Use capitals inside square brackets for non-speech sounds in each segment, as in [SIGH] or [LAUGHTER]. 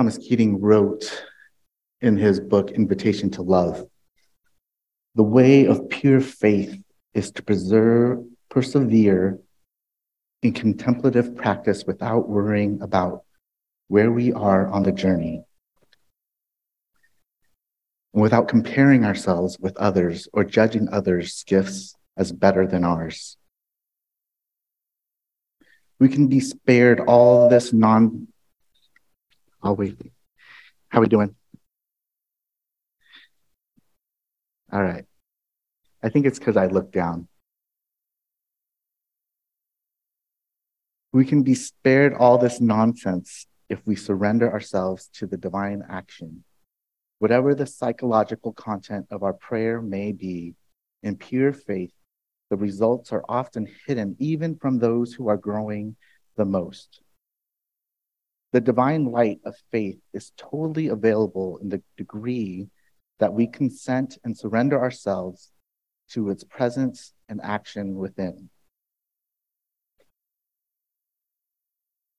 Thomas Keating wrote in his book, Invitation to Love The way of pure faith is to preserve, persevere in contemplative practice without worrying about where we are on the journey, without comparing ourselves with others or judging others' gifts as better than ours. We can be spared all this non. I'll. How we doing? All right. I think it's because I looked down. We can be spared all this nonsense if we surrender ourselves to the divine action. Whatever the psychological content of our prayer may be, in pure faith, the results are often hidden even from those who are growing the most. The divine light of faith is totally available in the degree that we consent and surrender ourselves to its presence and action within.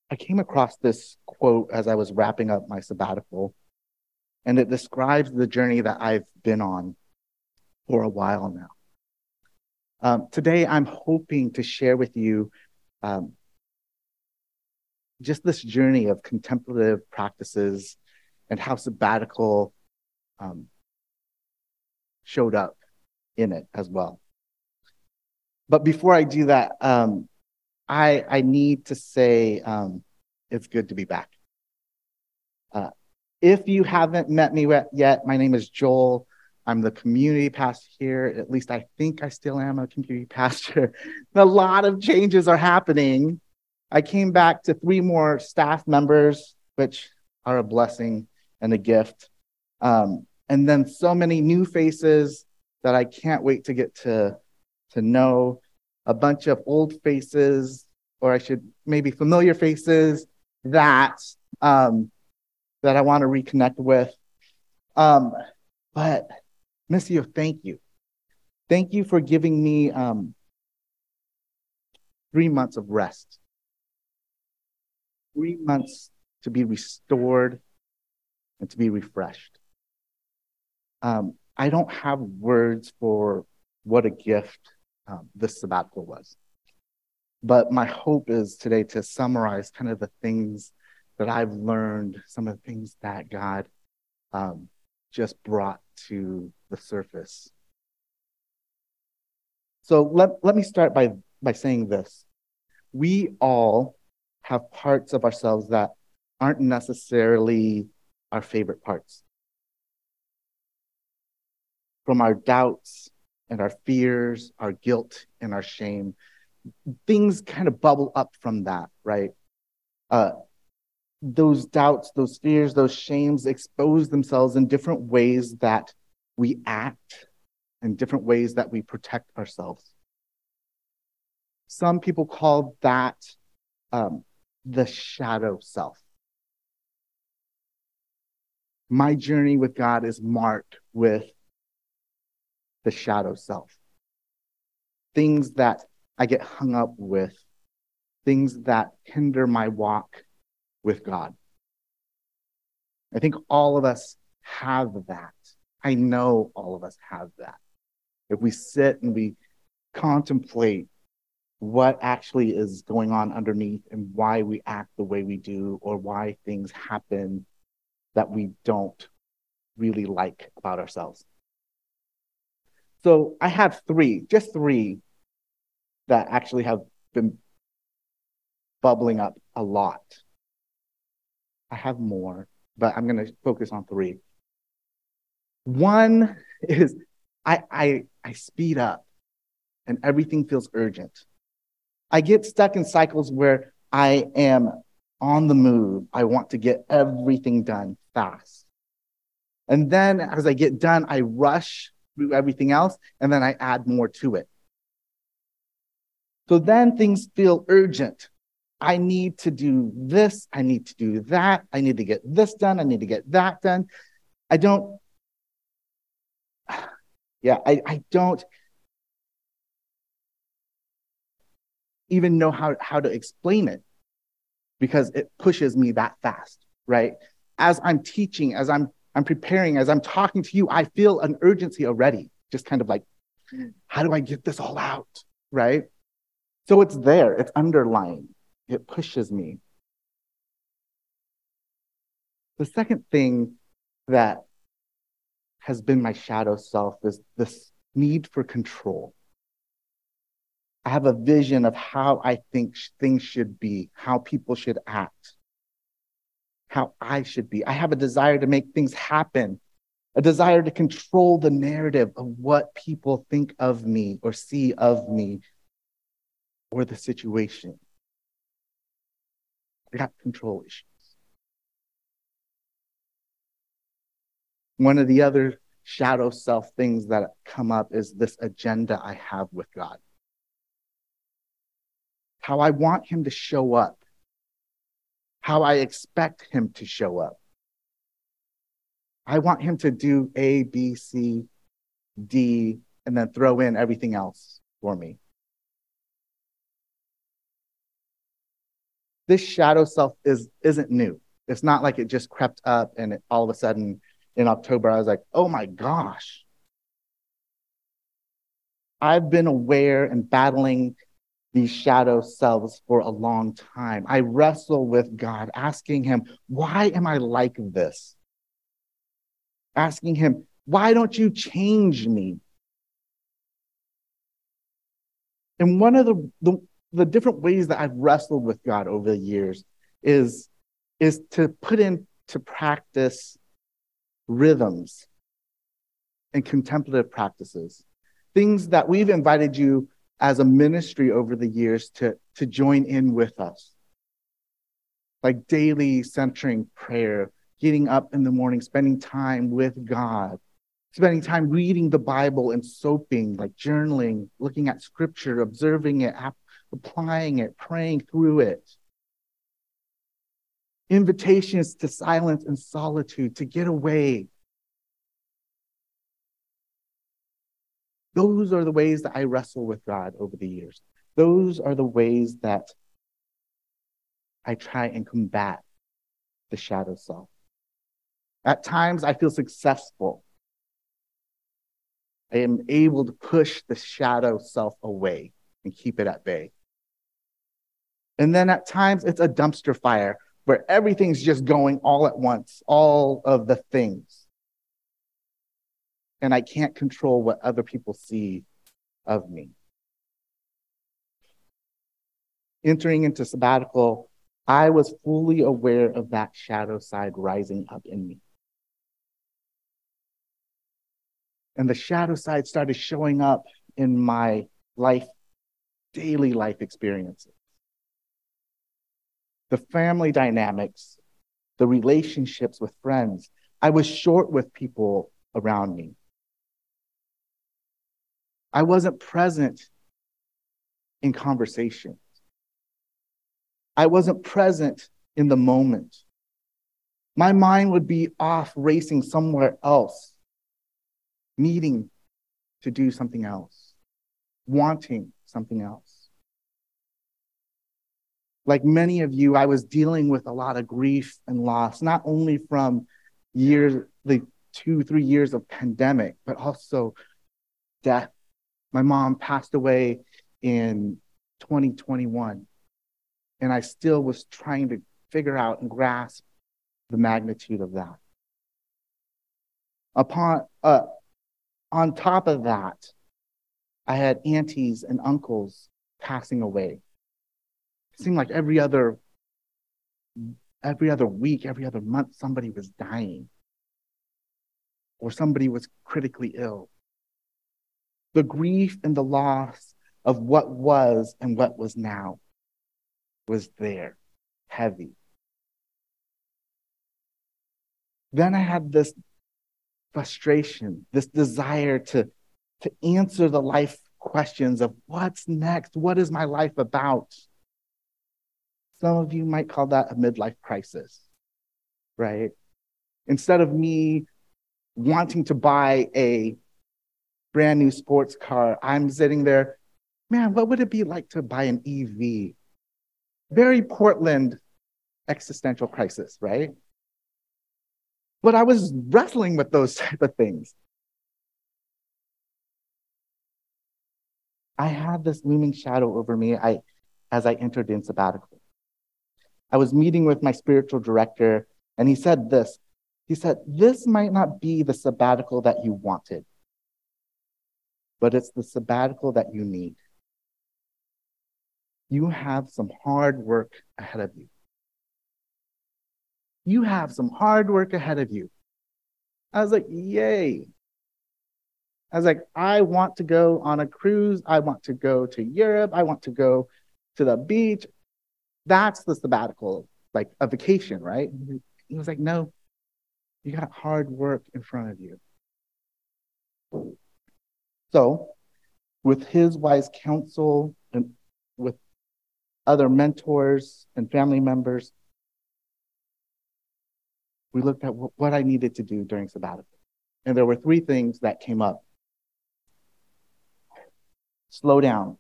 I came across this quote as I was wrapping up my sabbatical, and it describes the journey that I've been on for a while now. Um, today, I'm hoping to share with you um, just this journey of contemplative practices and how sabbatical um, showed up in it as well. But before I do that, um, I, I need to say um, it's good to be back. Uh, if you haven't met me yet, my name is Joel. I'm the community pastor here. At least I think I still am a community [LAUGHS] pastor. a lot of changes are happening. I came back to three more staff members, which are a blessing and a gift. Um, and then so many new faces that I can't wait to get to, to know. A bunch of old faces, or I should maybe familiar faces that um, that I want to reconnect with. Um, but Missio, thank you. Thank you for giving me um, three months of rest, three months to be restored and to be refreshed. Um, I don't have words for what a gift um, this sabbatical was. But my hope is today to summarize kind of the things that I've learned, some of the things that God um, just brought to the surface. So let, let me start by, by saying this. We all have parts of ourselves that aren't necessarily our favorite parts from our doubts and our fears, our guilt and our shame. Things kind of bubble up from that, right? Uh, those doubts, those fears, those shames expose themselves in different ways that we act, in different ways that we protect ourselves. Some people call that um, the shadow self. My journey with God is marked with the shadow self. Things that I get hung up with, things that hinder my walk with God. I think all of us have that. I know all of us have that. If we sit and we contemplate what actually is going on underneath and why we act the way we do or why things happen that we don't really like about ourselves. So I have three, just three, that actually have been bubbling up a lot. I have more, but I'm going to focus on three. One is I, I, I speed up and everything feels urgent. I get stuck in cycles where I am on the move. I want to get everything done fast. And then as I get done, I rush through everything else, and then I add more to it. So then things feel urgent. I need to do this. I need to do that. I need to get this done. I need to get that done. I don't, [SIGHS] yeah, I, I don't even know how, how to explain it because it pushes me that fast, right? as I'm teaching, as I'm I'm preparing, as I'm talking to you, I feel an urgency already, just kind of like, how do I get this all out? Right? So it's there, it's underlying, it pushes me. The second thing that has been my shadow self is this need for control. I have a vision of how I think things should be, how people should act, how I should be. I have a desire to make things happen, a desire to control the narrative of what people think of me or see of me or the situation. I got control issues. One of the other shadow self things that come up is this agenda I have with God. How I want Him to show up, how I expect Him to show up. I want Him to do A, B, C, D, and then throw in everything else for me. This shadow self is, isn't new. It's not like it just crept up and it, all of a sudden in October, I was like, oh my gosh. I've been aware and battling these shadow selves for a long time. I wrestle with God, asking Him, why am I like this? Asking Him, why don't you change me? And one of the, the, the different ways that I've wrestled with God over the years is, is to put into practice rhythms, and contemplative practices. Things that we've invited you as a ministry over the years to, to join in with us. Like daily centering prayer, getting up in the morning, spending time with God, spending time reading the Bible and soaping, like journaling, looking at scripture, observing it, applying it, praying through it invitations to silence and solitude, to get away. Those are the ways that I wrestle with God over the years. Those are the ways that I try and combat the shadow self. At times, I feel successful. I am able to push the shadow self away and keep it at bay. And then at times, it's a dumpster fire where everything's just going all at once, all of the things. And I can't control what other people see of me. Entering into sabbatical, I was fully aware of that shadow side rising up in me. And the shadow side started showing up in my life, daily life experiences the family dynamics, the relationships with friends. I was short with people around me. I wasn't present in conversations. I wasn't present in the moment. My mind would be off racing somewhere else, needing to do something else, wanting something else like many of you, I was dealing with a lot of grief and loss, not only from years, the two, three years of pandemic, but also death. My mom passed away in 2021, and I still was trying to figure out and grasp the magnitude of that. Upon, uh, on top of that, I had aunties and uncles passing away It seemed like every other every other week, every other month, somebody was dying or somebody was critically ill. The grief and the loss of what was and what was now was there, heavy. Then I had this frustration, this desire to, to answer the life questions of what's next? What is my life about? Some of you might call that a midlife crisis, right? Instead of me wanting to buy a brand new sports car, I'm sitting there, man, what would it be like to buy an EV? Very Portland existential crisis, right? But I was wrestling with those [LAUGHS] type of things. I had this looming shadow over me I, as I entered in sabbatical. I was meeting with my spiritual director, and he said this. He said, This might not be the sabbatical that you wanted, but it's the sabbatical that you need. You have some hard work ahead of you. You have some hard work ahead of you. I was like, Yay. I was like, I want to go on a cruise. I want to go to Europe. I want to go to the beach. That's the sabbatical, like a vacation, right? Mm-hmm. He was like, no, you got hard work in front of you. So, with his wise counsel and with other mentors and family members, we looked at what I needed to do during sabbatical. And there were three things that came up slow down.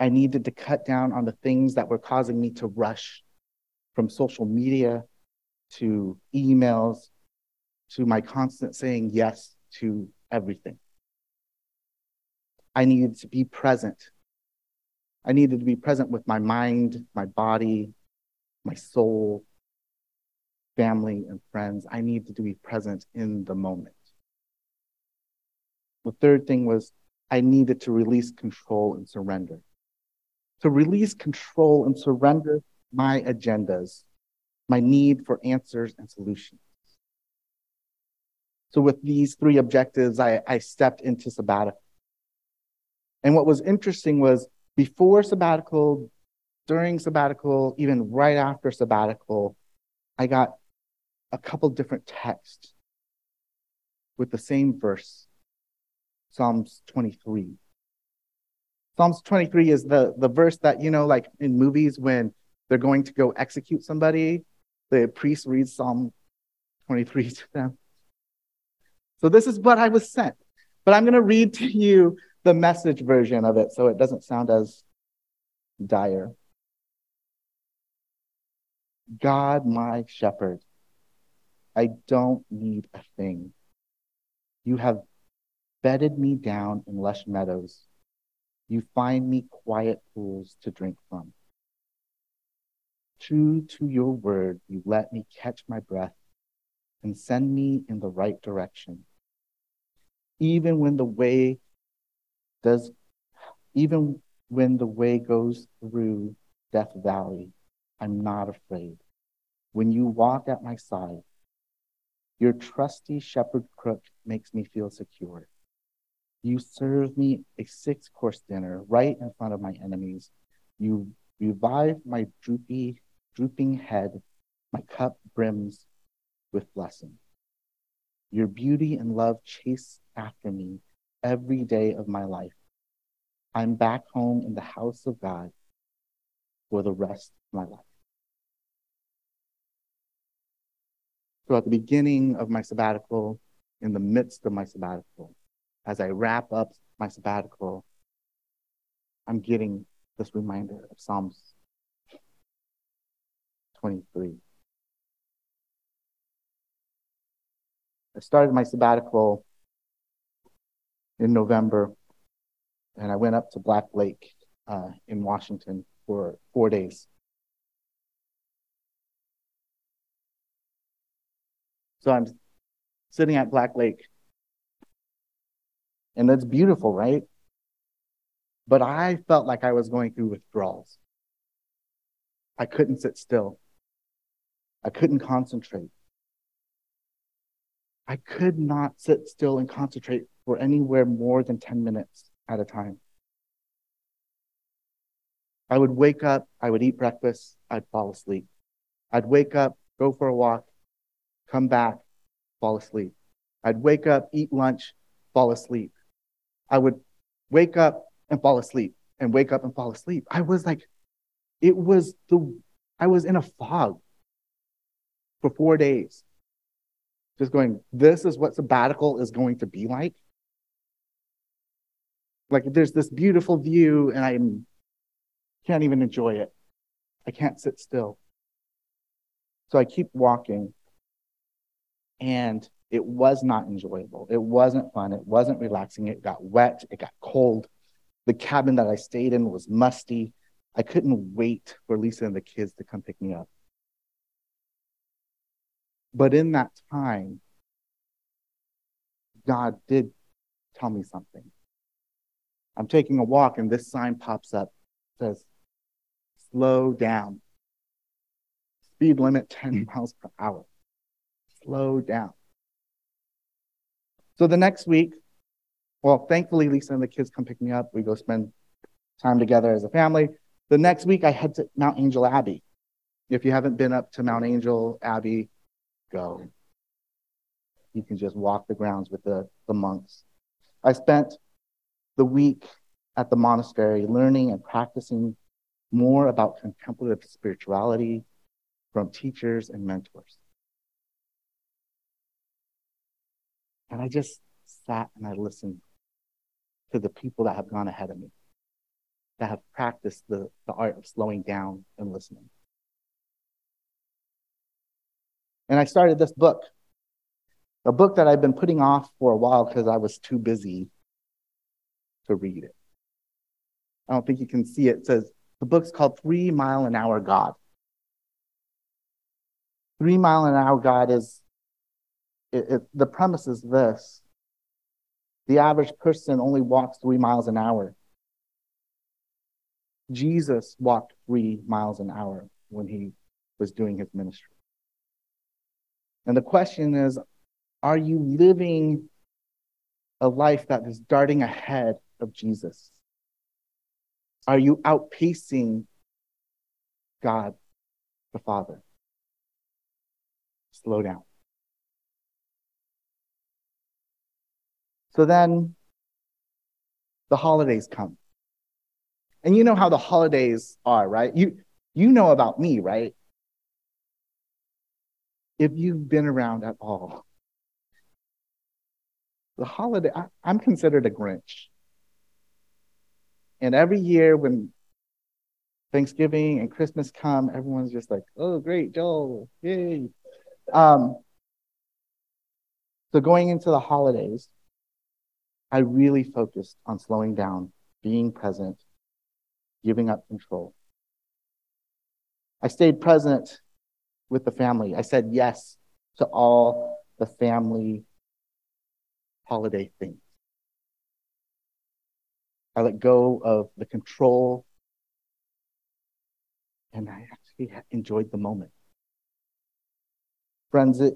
I needed to cut down on the things that were causing me to rush from social media to emails to my constant saying yes to everything. I needed to be present. I needed to be present with my mind, my body, my soul, family, and friends. I needed to be present in the moment. The third thing was I needed to release control and surrender. To release control and surrender my agendas, my need for answers and solutions. So, with these three objectives, I, I stepped into sabbatical. And what was interesting was before sabbatical, during sabbatical, even right after sabbatical, I got a couple different texts with the same verse Psalms 23. Psalms 23 is the, the verse that, you know, like in movies when they're going to go execute somebody, the priest reads Psalm 23 [LAUGHS] to them. So this is what I was sent. But I'm going to read to you the message version of it so it doesn't sound as dire. God, my shepherd, I don't need a thing. You have bedded me down in lush meadows. You find me quiet pools to drink from. True to your word, you let me catch my breath and send me in the right direction. Even when the way does, even when the way goes through Death Valley, I'm not afraid. When you walk at my side, your trusty shepherd crook makes me feel secure. You serve me a six course dinner right in front of my enemies. You revive my droopy, drooping head. My cup brims with blessing. Your beauty and love chase after me every day of my life. I'm back home in the house of God for the rest of my life. At the beginning of my sabbatical, in the midst of my sabbatical, as I wrap up my sabbatical, I'm getting this reminder of Psalms 23. I started my sabbatical in November, and I went up to Black Lake uh, in Washington for four days. So I'm sitting at Black Lake and that's beautiful, right? But I felt like I was going through withdrawals. I couldn't sit still. I couldn't concentrate. I could not sit still and concentrate for anywhere more than 10 minutes at a time. I would wake up, I would eat breakfast, I'd fall asleep. I'd wake up, go for a walk, come back, fall asleep. I'd wake up, eat lunch, fall asleep. I would wake up and fall asleep and wake up and fall asleep. I was like, it was the, I was in a fog for four days. Just going, this is what sabbatical is going to be like. Like there's this beautiful view and I can't even enjoy it. I can't sit still. So I keep walking. And it was not enjoyable. It wasn't fun. It wasn't relaxing. It got wet. It got cold. The cabin that I stayed in was musty. I couldn't wait for Lisa and the kids to come pick me up. But in that time, God did tell me something. I'm taking a walk and this sign pops up. It says, slow down. Speed limit [LAUGHS] 10 miles per hour. Slow down. So the next week, well, thankfully, Lisa and the kids come pick me up. We go spend time together as a family. The next week, I head to Mount Angel Abbey. If you haven't been up to Mount Angel Abbey, go. You can just walk the grounds with the, the monks. I spent the week at the monastery learning and practicing more about contemplative spirituality from teachers and mentors. And I just sat and I listened to the people that have gone ahead of me, that have practiced the, the art of slowing down and listening. And I started this book, a book that I've been putting off for a while because I was too busy to read it. I don't think you can see it. It says the book's called Three Mile an Hour God. Three Mile an Hour God is it, it, the premise is this the average person only walks three miles an hour. Jesus walked three miles an hour when he was doing his ministry. And the question is are you living a life that is darting ahead of Jesus? Are you outpacing God the Father? Slow down. So then the holidays come. And you know how the holidays are, right? You you know about me, right? If you've been around at all. The holiday I, I'm considered a Grinch. And every year when Thanksgiving and Christmas come, everyone's just like, oh, great, Joel, yay. Um, so going into the holidays, I really focused on slowing down, being present, giving up control. I stayed present with the family. I said yes to all the family holiday things. I let go of the control and I actually enjoyed the moment. Friends, it,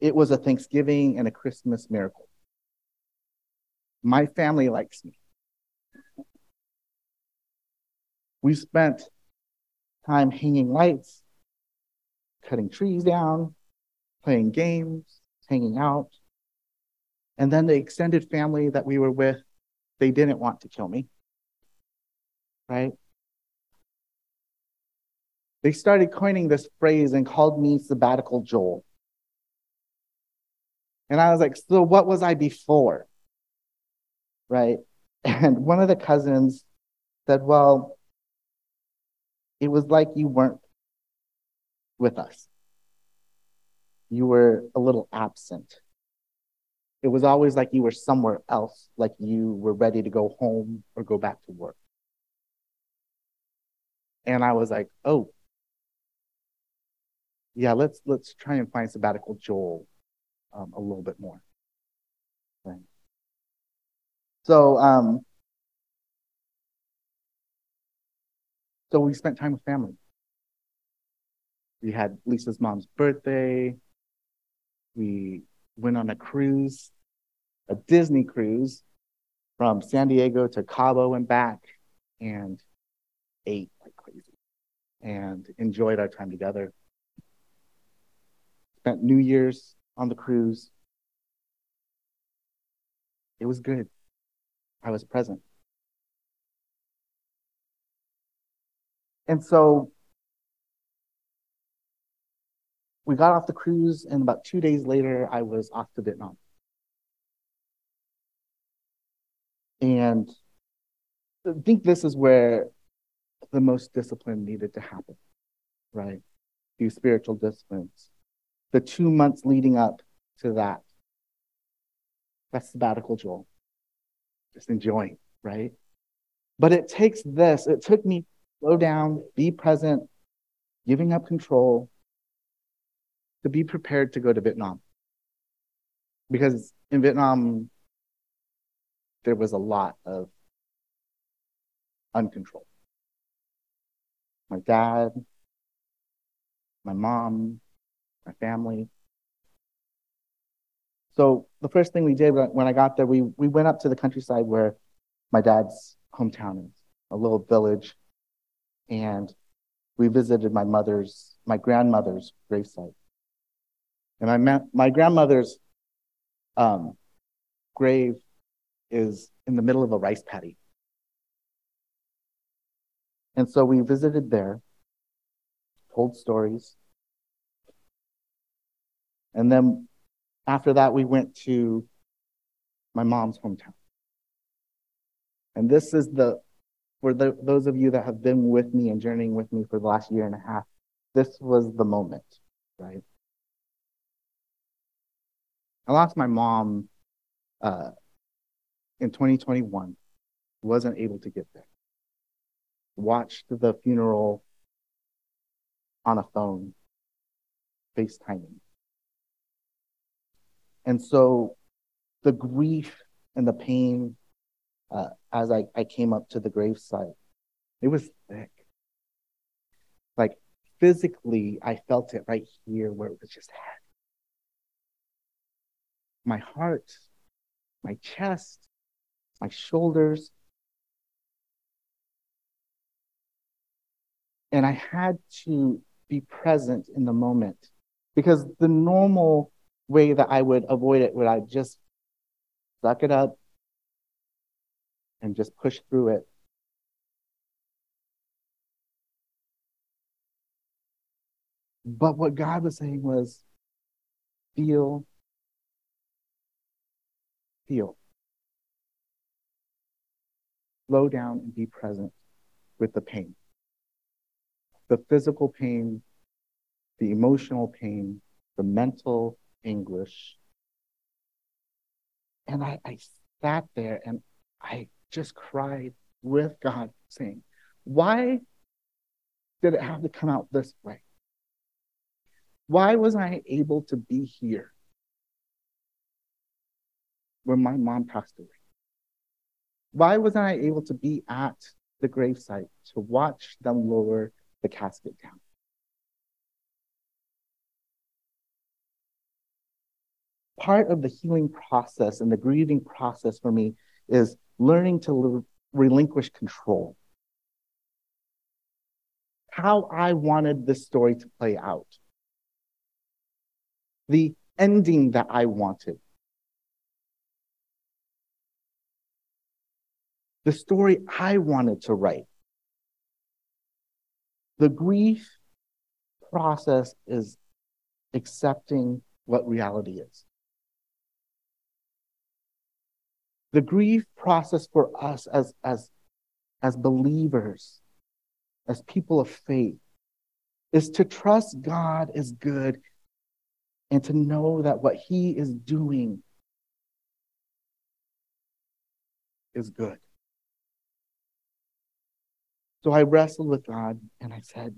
it was a Thanksgiving and a Christmas miracle. My family likes me. We spent time hanging lights, cutting trees down, playing games, hanging out. And then the extended family that we were with, they didn't want to kill me. Right? They started coining this phrase and called me sabbatical Joel. And I was like, so what was I before? right? [LAUGHS] And one of the cousins said, Well, it was like you weren't with us. You were a little absent. It was always like you were somewhere else, like you were ready to go home or go back to work. And I was like, oh, yeah, let's let's try and find sabbatical Joel um, a little bit more. So, um, so we spent time with family. We had Lisa's mom's birthday. We went on a cruise, a Disney cruise from San Diego to Cabo and back, and ate like crazy and enjoyed our time together. Spent New Year's on the cruise. It was good. I was present. And so we got off the cruise, and about two days later, I was off to Vietnam. And I think this is where the most discipline needed to happen, right? These spiritual disciplines. The two months leading up to that. That's sabbatical Joel. Just enjoying, right? But it takes this, it took me slow down, be present, giving up control to be prepared to go to Vietnam. Because in Vietnam, there was a lot of uncontrolled. My dad, my mom, my family. So the first thing we did when I got there, we, we went up to the countryside where my dad's hometown is, a little village. And we visited my mother's, my grandmother's gravesite. And my, my grandmother's um, grave is in the middle of a rice paddy. And so we visited there, told stories. And then after that, we went to my mom's hometown. And this is the, for the, those of you that have been with me and journeying with me for the last year and a half, this was the moment, right? I lost my mom uh, in 2021. Wasn't able to get there watched the funeral on a phone, FaceTiming. And so the grief and the pain uh, as I, I came up to the gravesite, it was thick. Like physically, I felt it right here where it was just heavy. My heart, my chest, my shoulders, And I had to be present in the moment because the normal way that I would avoid it would I just suck it up and just push through it. But what God was saying was feel, feel. Slow down and be present with the pain the physical pain, the emotional pain, the mental anguish. And I, I sat there and I just cried with God, saying, Why did it have to come out this way? Why was I able to be here when my mom passed away? Why wasn't I able to be at the gravesite to watch them lower the casket down. Part of the healing process and the grieving process for me is learning to relinquish control. How I wanted this story to play out. The ending that I wanted. The story I wanted to write. The grief process is accepting what reality is. The grief process for us as, as, as believers, as people of faith, is to trust God is good and to know that what He is doing is good. So I wrestled with God and I said,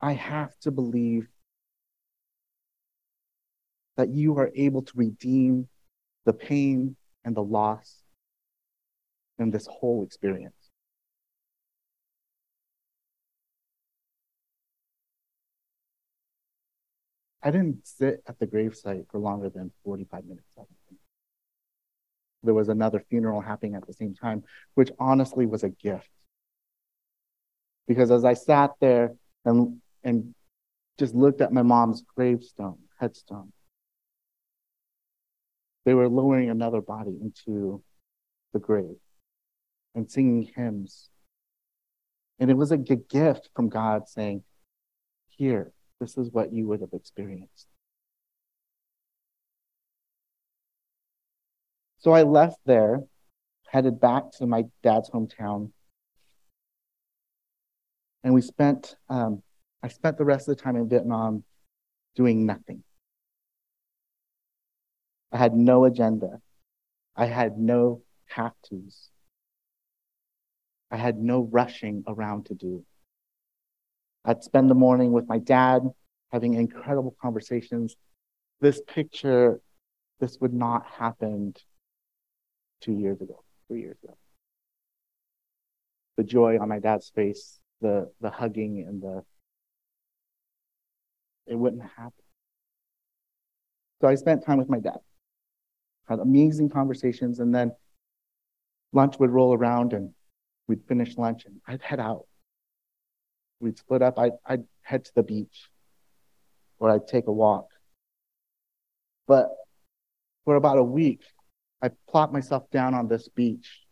I have to believe that you are able to redeem the pain and the loss in this whole experience. I didn't sit at the gravesite for longer than 45 minutes there was another funeral happening at the same time, which honestly was a gift. Because as I sat there and, and just looked at my mom's gravestone, headstone, they were lowering another body into the grave and singing hymns. And it was a gift from God saying, Here, this is what you would have experienced. So I left there, headed back to my dad's hometown, and we spent. Um, I spent the rest of the time in Vietnam doing nothing. I had no agenda. I had no have tos. I had no rushing around to do. I'd spend the morning with my dad having incredible conversations. This picture, this would not happen two years ago, three years ago. The joy on my dad's face, the the hugging and the it wouldn't happen. So I spent time with my dad, had amazing conversations, and then lunch would roll around and we'd finish lunch and I'd head out. We'd split up. I'd, I'd head to the beach or I'd take a walk. But for about a week, I plopped myself down on this beach.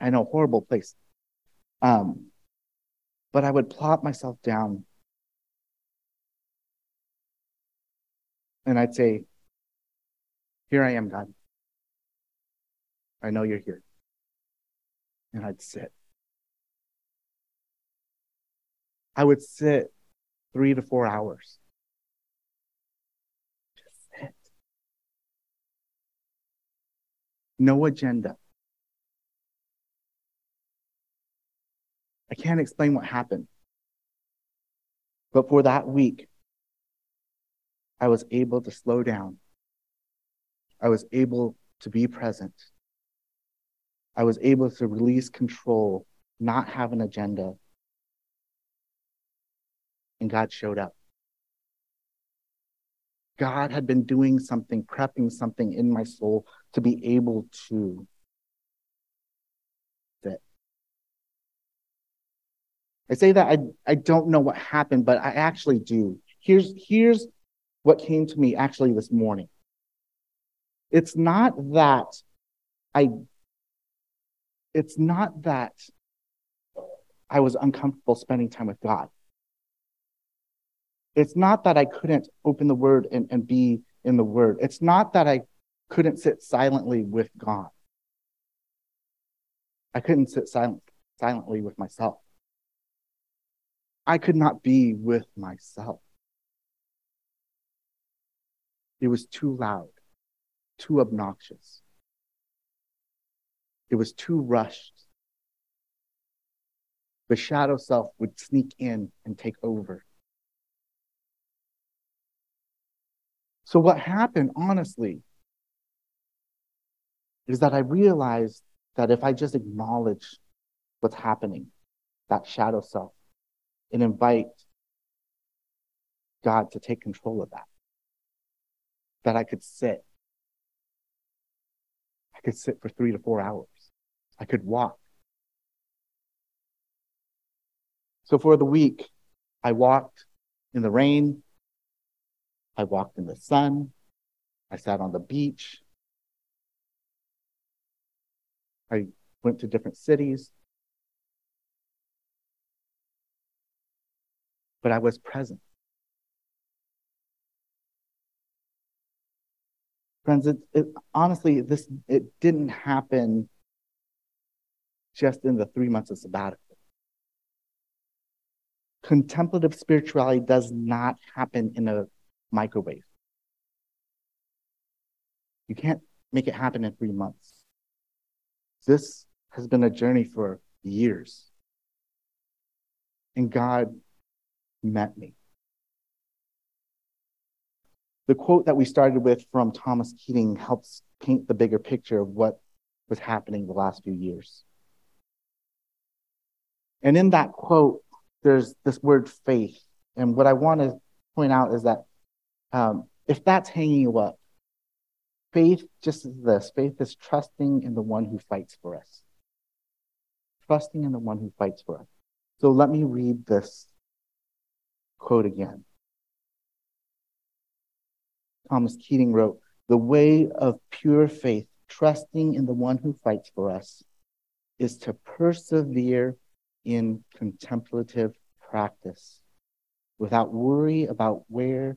I know, horrible place. Um, but I would plop myself down and I'd say, Here I am, God. I know you're here. And I'd sit. I would sit three to four hours. Just sit. No agenda. I can't explain what happened. But for that week, I was able to slow down. I was able to be present. I was able to release control, not have an agenda. And God showed up. God had been doing something, prepping something in my soul to be able to fit. I say that I, I don't know what happened, but I actually do. Here's, here's what came to me actually this morning. It's not that I it's not that I was uncomfortable spending time with God. It's not that I couldn't open the word and, and be in the word. It's not that I couldn't sit silently with God. I couldn't sit silent, silently with myself. I could not be with myself. It was too loud, too obnoxious. It was too rushed. The shadow self would sneak in and take over. So, what happened, honestly, is that I realized that if I just acknowledge what's happening, that shadow self, and invite God to take control of that, that I could sit. I could sit for three to four hours. I could walk. So for the week, I walked in the rain. I walked in the sun. I sat on the beach. I went to different cities. But I was present. Friends, it, it, honestly, this it didn't happen just in the three months of sabbatical. Contemplative spirituality does not happen in a microwave. You can't make it happen in three months. This has been a journey for years. And God met me. The quote that we started with from Thomas Keating helps paint the bigger picture of what was happening the last few years. And in that quote, there's this word faith. And what I want to point out is that um, if that's hanging you up, faith just is this faith is trusting in the one who fights for us. Trusting in the one who fights for us. So let me read this quote again. Thomas Keating wrote, The way of pure faith, trusting in the one who fights for us, is to persevere in contemplative practice without worry about where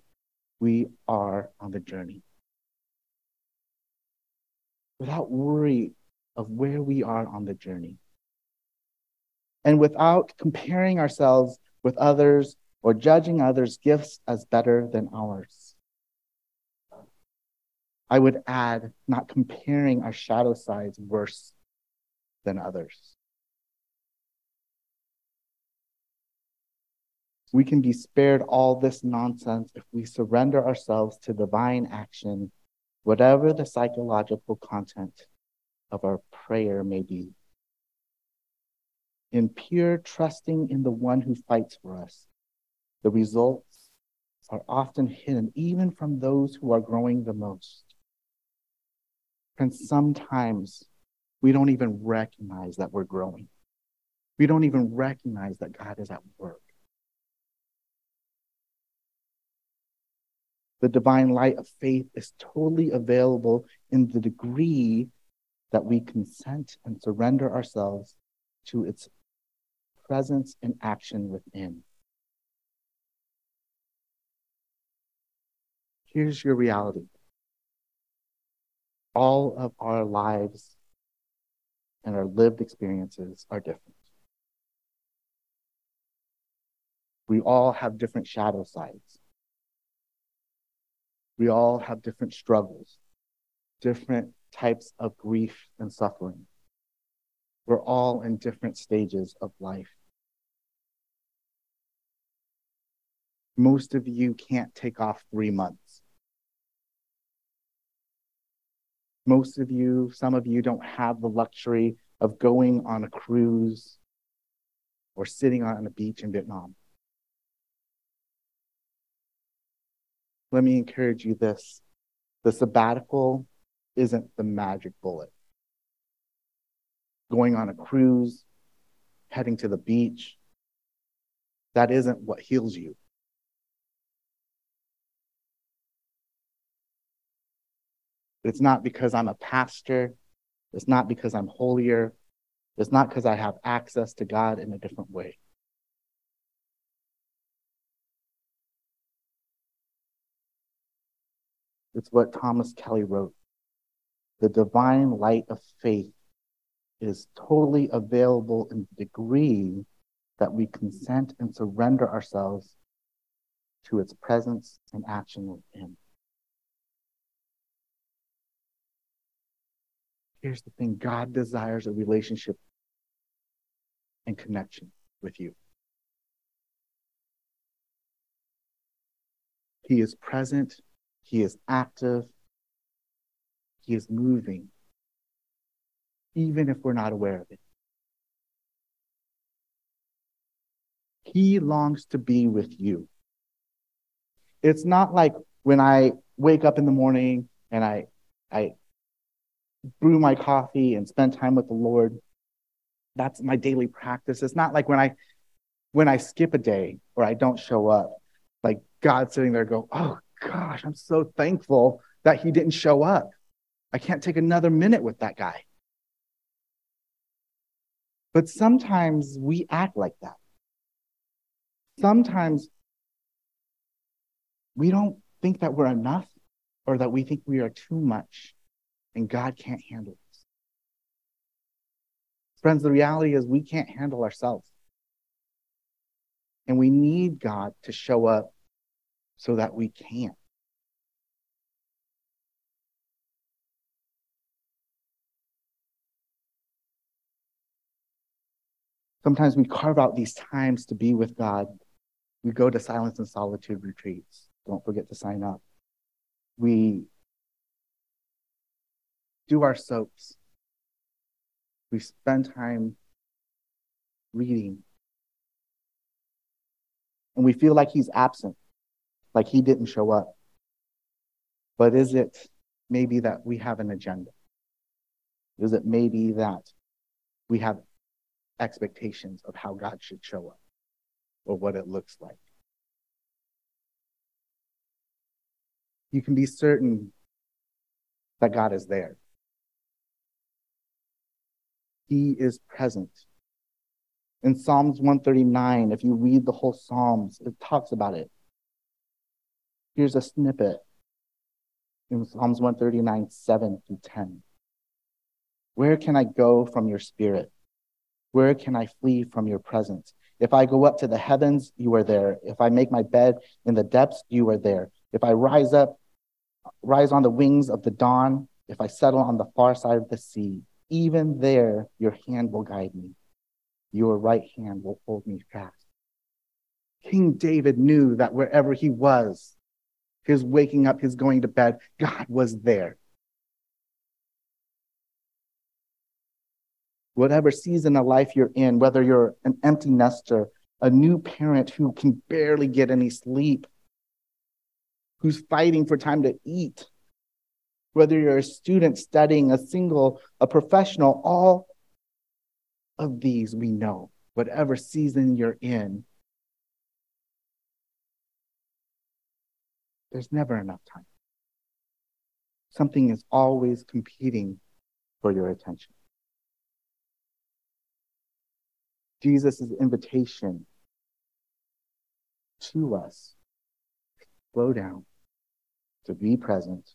we are on the journey. Without worry of where we are on the journey. And without comparing ourselves with others or judging others' gifts as better than ours. I would add, not comparing our shadow sides worse than others. We can be spared all this nonsense if we surrender ourselves to divine action, whatever the psychological content of our prayer may be. In pure trusting in the one who fights for us, the results are often hidden even from those who are growing the most. And sometimes we don't even recognize that we're growing. We don't even recognize that God is at work. The divine light of faith is totally available in the degree that we consent and surrender ourselves to its presence and action within. Here's your reality all of our lives and our lived experiences are different. We all have different shadow sides. We all have different struggles, different types of grief and suffering. We're all in different stages of life. Most of you can't take off three months. Most of you, some of you don't have the luxury of going on a cruise or sitting on a beach in Vietnam. Let me encourage you this the sabbatical isn't the magic bullet. Going on a cruise, heading to the beach, that isn't what heals you. It's not because I'm a pastor. It's not because I'm holier. It's not because I have access to God in a different way. It's what Thomas Kelly wrote. The divine light of faith is totally available in the degree that we consent and surrender ourselves to its presence and action within. Here's the thing God desires a relationship and connection with you. He is present he is active. He is moving, even if we're not aware of it. He longs to be with you. It's not like when I wake up in the morning and I, I brew my coffee and spend time with the Lord. That's my daily practice. It's not like when I when I skip a day or I don't show up, like God sitting there go, oh gosh, I'm so thankful that he didn't show up. I can't take another minute with that guy. But sometimes we act like that. Sometimes we don't think that we're enough or that we think we are too much and God can't handle us. Friends, the reality is we can't handle ourselves. And we need God to show up so that we can. Sometimes we carve out these times to be with God. We go to silence and solitude retreats. Don't forget to sign up. We do our soaps. We spend time reading. And we feel like he's absent, like he didn't show up. But is it maybe that we have an agenda? Is it maybe that we have expectations of how God should show up or what it looks like. You can be certain that God is there. He is present. In Psalms 139, if you read the whole Psalms, it talks about it. Here's a snippet in Psalms 139, 7 through 10. Where can I go from your spirit? Where can I flee from your presence? If I go up to the heavens, you are there. If I make my bed in the depths, you are there. If I rise up rise on the wings of the dawn, if I settle on the far side of the sea, even there your hand will guide me. Your right hand will hold me fast. King David knew that wherever he was, his waking up, his going to bed, God was there. Whatever season of life you're in, whether you're an empty nester, a new parent who can barely get any sleep, who's fighting for time to eat, whether you're a student studying, a single, a professional, all of these we know, whatever season you're in, there's never enough time. Something is always competing for your attention. Jesus' invitation to us to slow down, to be present,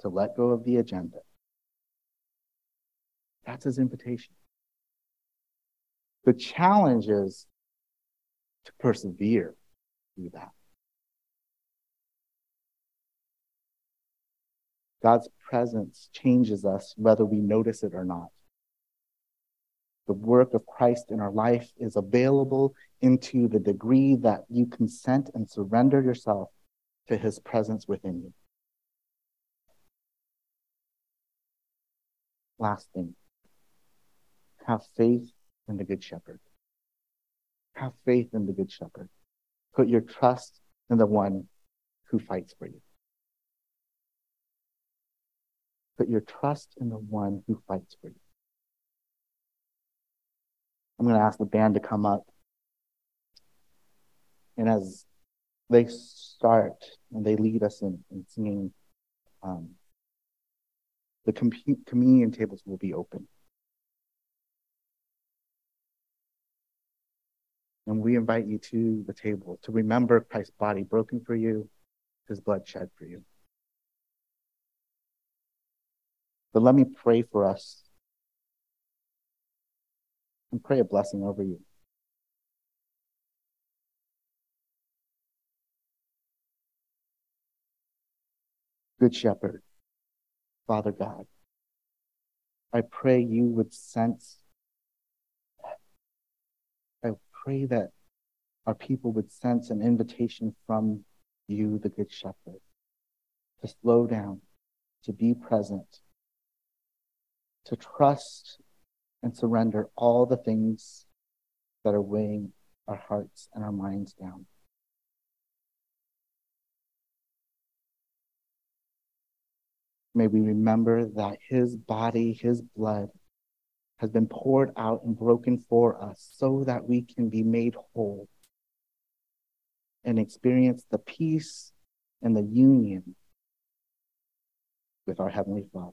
to let go of the agenda. That's his invitation. The challenge is to persevere through that. God's presence changes us whether we notice it or not. The work of Christ in our life is available into the degree that you consent and surrender yourself to his presence within you. Last thing have faith in the Good Shepherd. Have faith in the Good Shepherd. Put your trust in the one who fights for you. Put your trust in the one who fights for you. I'm going to ask the band to come up. And as they start and they lead us in, in singing, um, the com- communion tables will be open. And we invite you to the table to remember Christ's body broken for you, his blood shed for you. But let me pray for us and pray a blessing over you. Good Shepherd, Father God, I pray you would sense, I pray that our people would sense an invitation from you, the Good Shepherd, to slow down, to be present, to trust and surrender all the things that are weighing our hearts and our minds down. May we remember that his body, his blood, has been poured out and broken for us so that we can be made whole and experience the peace and the union with our Heavenly Father.